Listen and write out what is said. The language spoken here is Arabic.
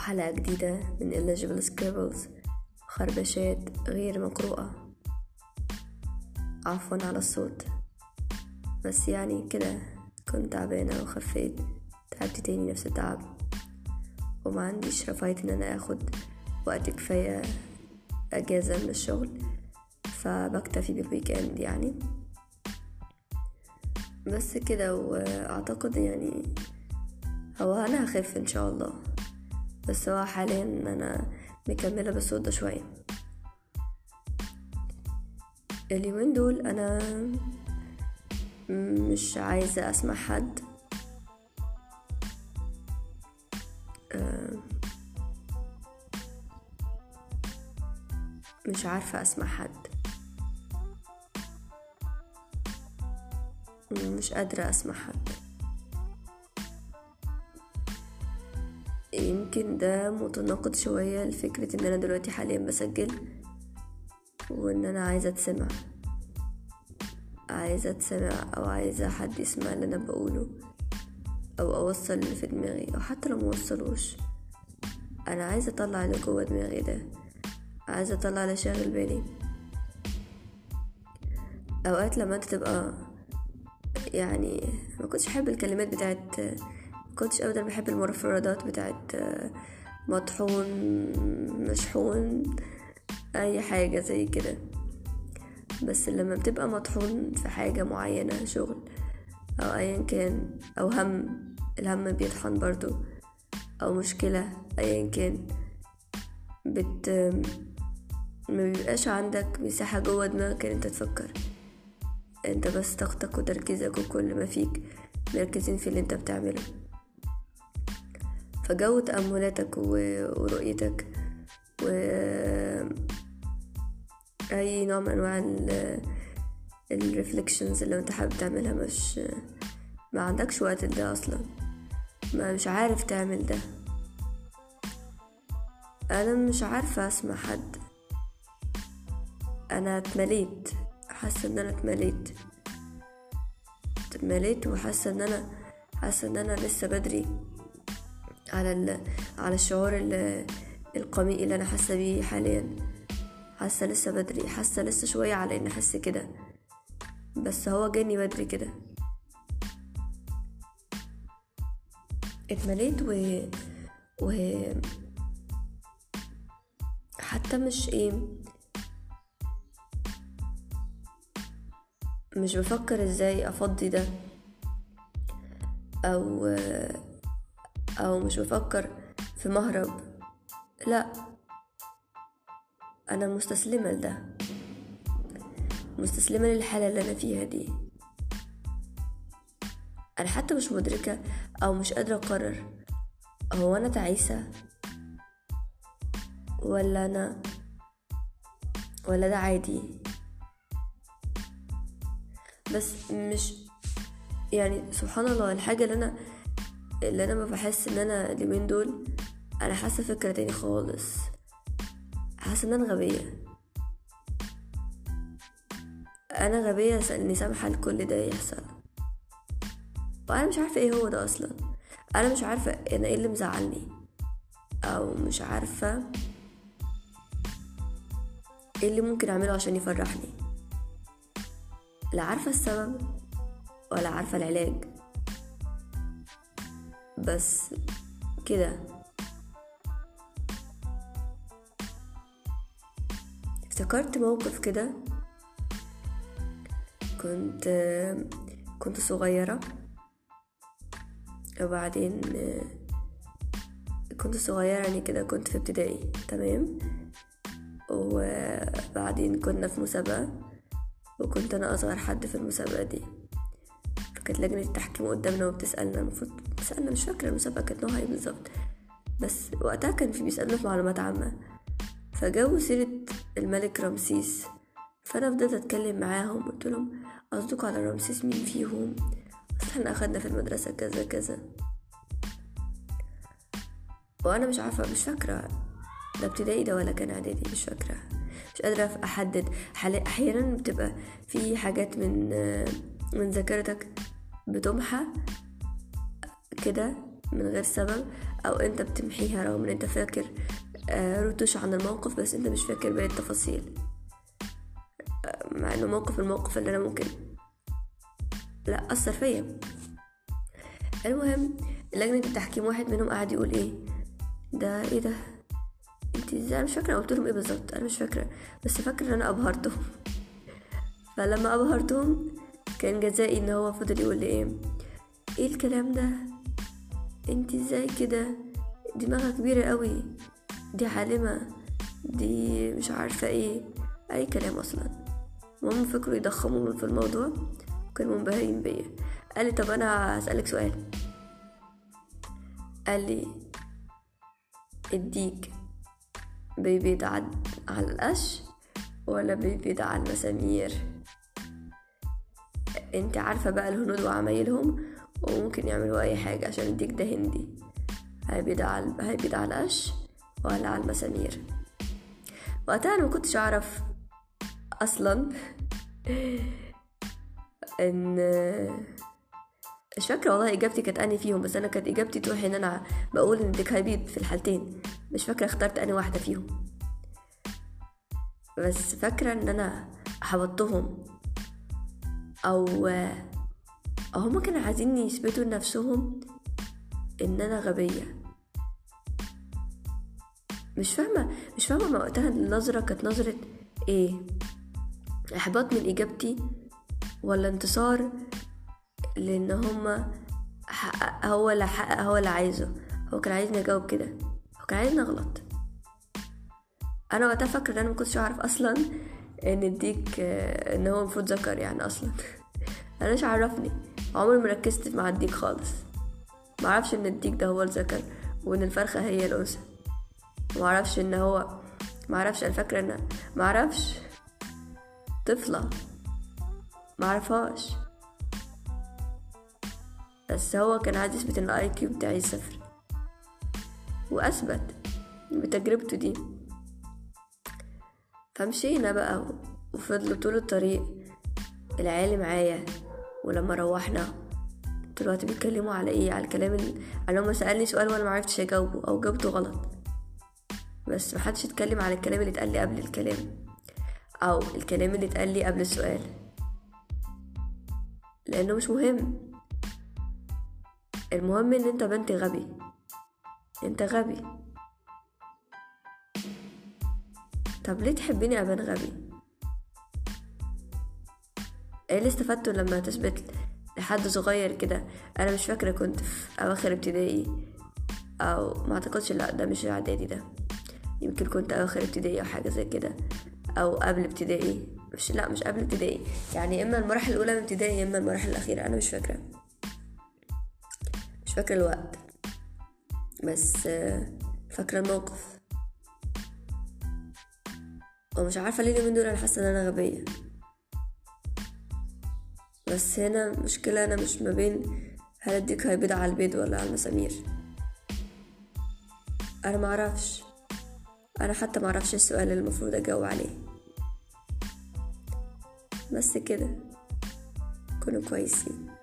وحلقة جديدة من Illegible Scribbles خربشات غير مقروءة. عفوا على الصوت. بس يعني كده كنت تعبانة وخفيت تعبت تاني نفس التعب. وما عنديش رفاهية إن أنا آخد وقت كفاية أجازة من الشغل فبكتفي بال weekend يعني. بس كده وأعتقد يعني هو أنا هخف إن شاء الله. بس هو حاليا أنا مكملة بالصوت ده شوية. اليومين دول أنا مش عايزة أسمع حد. مش عارفة أسمع حد. مش قادرة أسمع حد. يمكن ده متناقض شوية لفكرة إن أنا دلوقتي حاليا بسجل وإن أنا عايزة أتسمع. عايزة أتسمع أو عايزة حد يسمع اللي أنا بقوله أو أوصل اللي في دماغي أو حتى لو موصلوش أنا عايزة أطلع اللي جوه دماغي ده. عايزة أطلع اللي شاغل بالي. أوقات لما أنت تبقى يعني ما كنتش احب الكلمات بتاعت كنتش ابدا بحب المفردات بتاعت مطحون مشحون أي حاجة زي كده. بس لما بتبقى مطحون في حاجة معينة شغل أو ايا كان أو هم الهم بيطحن برضو أو مشكلة ايا كان بت ما بيبقاش عندك مساحة جوه دماغك إن أنت تفكر. أنت بس طاقتك وتركيزك وكل ما فيك مركزين في اللي أنت بتعمله. فجو تأملاتك ورؤيتك و أي نوع من أنواع الريفليكشنز اللي أنت حابب تعملها مش ما عندكش وقت لده أصلا. ما مش عارف تعمل ده. أنا مش عارفة أسمع حد. أنا اتمليت. حاسة إن أنا اتمليت. اتمليت وحاسة إن أنا حاسة إن أنا لسه بدري. على ال... على الشعور ال... القميء اللي أنا حاسة بيه حاليا. حاسة لسه بدري حاسة لسه شوية على ان أحس كده. بس هو جاني بدري كده. اتمليت و و حتى مش إيه مش بفكر إزاي أفضي ده. أو أو مش بفكر في مهرب. لا أنا مستسلمة لده. مستسلمة للحالة اللي أنا فيها دي. أنا حتى مش مدركة أو مش قادرة أقرر. هو أنا تعيسة؟ ولا أنا؟ ولا ده عادي؟ بس مش يعني سبحان الله الحاجة اللي أنا اللي أنا ما بحس إن أنا اليومين دول أنا حاسة فكرة تاني خالص. حاسة إن أنا غبية. أنا غبية إني سامحة لكل ده يحصل. وأنا مش عارفة إيه هو ده أصلا. أنا مش عارفة أنا إيه اللي مزعلني. أو مش عارفة إيه اللي ممكن أعمله عشان يفرحني. لا عارفة السبب ولا عارفة العلاج. بس كده. افتكرت موقف كده. كنت كنت صغيرة. وبعدين كنت صغيرة يعني كده كنت في ابتدائي تمام؟ وبعدين كنا في مسابقة وكنت أنا أصغر حد في المسابقة دي. فكانت لجنة التحكيم قدامنا وبتسألنا المفروض بتسألنا مش فاكرة المسابقة كانت نوعها إيه بالظبط. بس وقتها كان في بيسألنا في معلومات عامة. فجابوا سيرة الملك رمسيس. فأنا فضلت أتكلم معاهم قلت لهم قصدكوا على رمسيس مين فيهم؟ أصل إحنا أخدنا في المدرسة كذا كذا. وأنا مش عارفة مش فاكرة. ده ابتدائي ده ولا كان إعدادي مش فاكرة. مش قادرة أحدد. أحيانا بتبقى في حاجات من من ذاكرتك بتمحى كده من غير سبب أو أنت بتمحيها رغم إن أنت فاكر آه، رتوش عن الموقف بس أنت مش فاكر باقي التفاصيل. مع إنه موقف الموقف اللي أنا ممكن لا أثر فيا. المهم لجنة التحكيم واحد منهم قاعد يقول إيه؟ ده إيه ده؟ أنت إزاي؟ مش فاكرة قلت لهم إيه بالظبط أنا مش فاكرة بس فاكرة إن أنا أبهرتهم. فلما أبهرتهم كان جزائي إن هو فضل يقول لي إيه؟ إيه الكلام ده؟ انت إزاي كده؟ دماغها كبيرة قوي. دي عالمة. دي مش عارفة إيه. أي كلام أصلا. المهم فكروا يضخموا في الموضوع. وكانوا منبهرين بيا. قال لي طب أنا هسألك سؤال. قال لي الديك بيبيض على القش ولا بيبيض على المسامير؟ انت عارفة بقى الهنود وعمايلهم وممكن يعملوا أي حاجة عشان الديك ده هندي. هيبيض على هيبيض على القش ولا على المسامير. وقتها أنا مكنتش أعرف أصلا إن مش فاكرة والله إجابتي كانت أني فيهم بس أنا كانت إجابتي توحي إن أنا بقول إن ديك هيبيض في الحالتين. مش فاكرة اخترت أني واحدة فيهم. بس فاكرة إن أنا حبطتهم أو أو هما كانوا عايزين يثبتوا لنفسهم إن أنا غبية. مش فاهمة مش فاهمة ما وقتها النظرة كانت نظرة إيه؟ إحباط من إجابتي ولا انتصار لإن هما حقق هو اللي حقق هو اللي عايزه. هو كان عايزني أجاوب كده. هو كان عايزني أغلط. أنا وقتها فاكرة إن أنا مكنتش أعرف أصلا ان الديك إن هو المفروض ذكر يعني أصلا. أنا عرفني. عمري ما ركزت مع الديك خالص. ما أعرفش إن الديك ده هو الذكر وإن الفرخة هي الأنثى. ما أعرفش إن هو ما أعرفش أنا فاكرة إن طفلة. ما اعرفهاش بس هو كان عايز يثبت ان ال IQ بتاعي صفر. وأثبت بتجربته دي. فمشينا بقى وفضلوا طول الطريق. العيال معايا ولما روحنا طول الوقت بيتكلموا على إيه؟ على الكلام اللي هما سألني سؤال وأنا معرفتش أجاوبه أو جاوبته غلط. بس محدش اتكلم على الكلام اللي اتقال قبل الكلام أو الكلام اللي اتقال قبل السؤال. لأنه مش مهم. المهم إن أنت بنت غبي. أنت غبي. طب ليه تحبيني ابان غبي؟ إيه اللي استفدته لما تثبت لحد صغير كده؟ أنا مش فاكرة كنت في أواخر ابتدائي أو ما أعتقدش لأ ده مش اعدادي ده. يمكن كنت أواخر ابتدائي أو حاجة زي كده أو قبل ابتدائي. مش لأ مش قبل ابتدائي. يعني إما المراحل الأولى من ابتدائي إما المراحل الأخيرة أنا مش فاكرة. مش فاكرة الوقت. بس فاكرة الموقف. ومش عارفة ليه اليومين دول أنا حاسة إن أنا غبية. بس هنا مشكلة أنا مش ما بين هل الديك هيبيض على البيض ولا على المسامير. أنا معرفش أنا حتى معرفش السؤال اللي المفروض أجاوب عليه. بس كده. كونوا كويسين.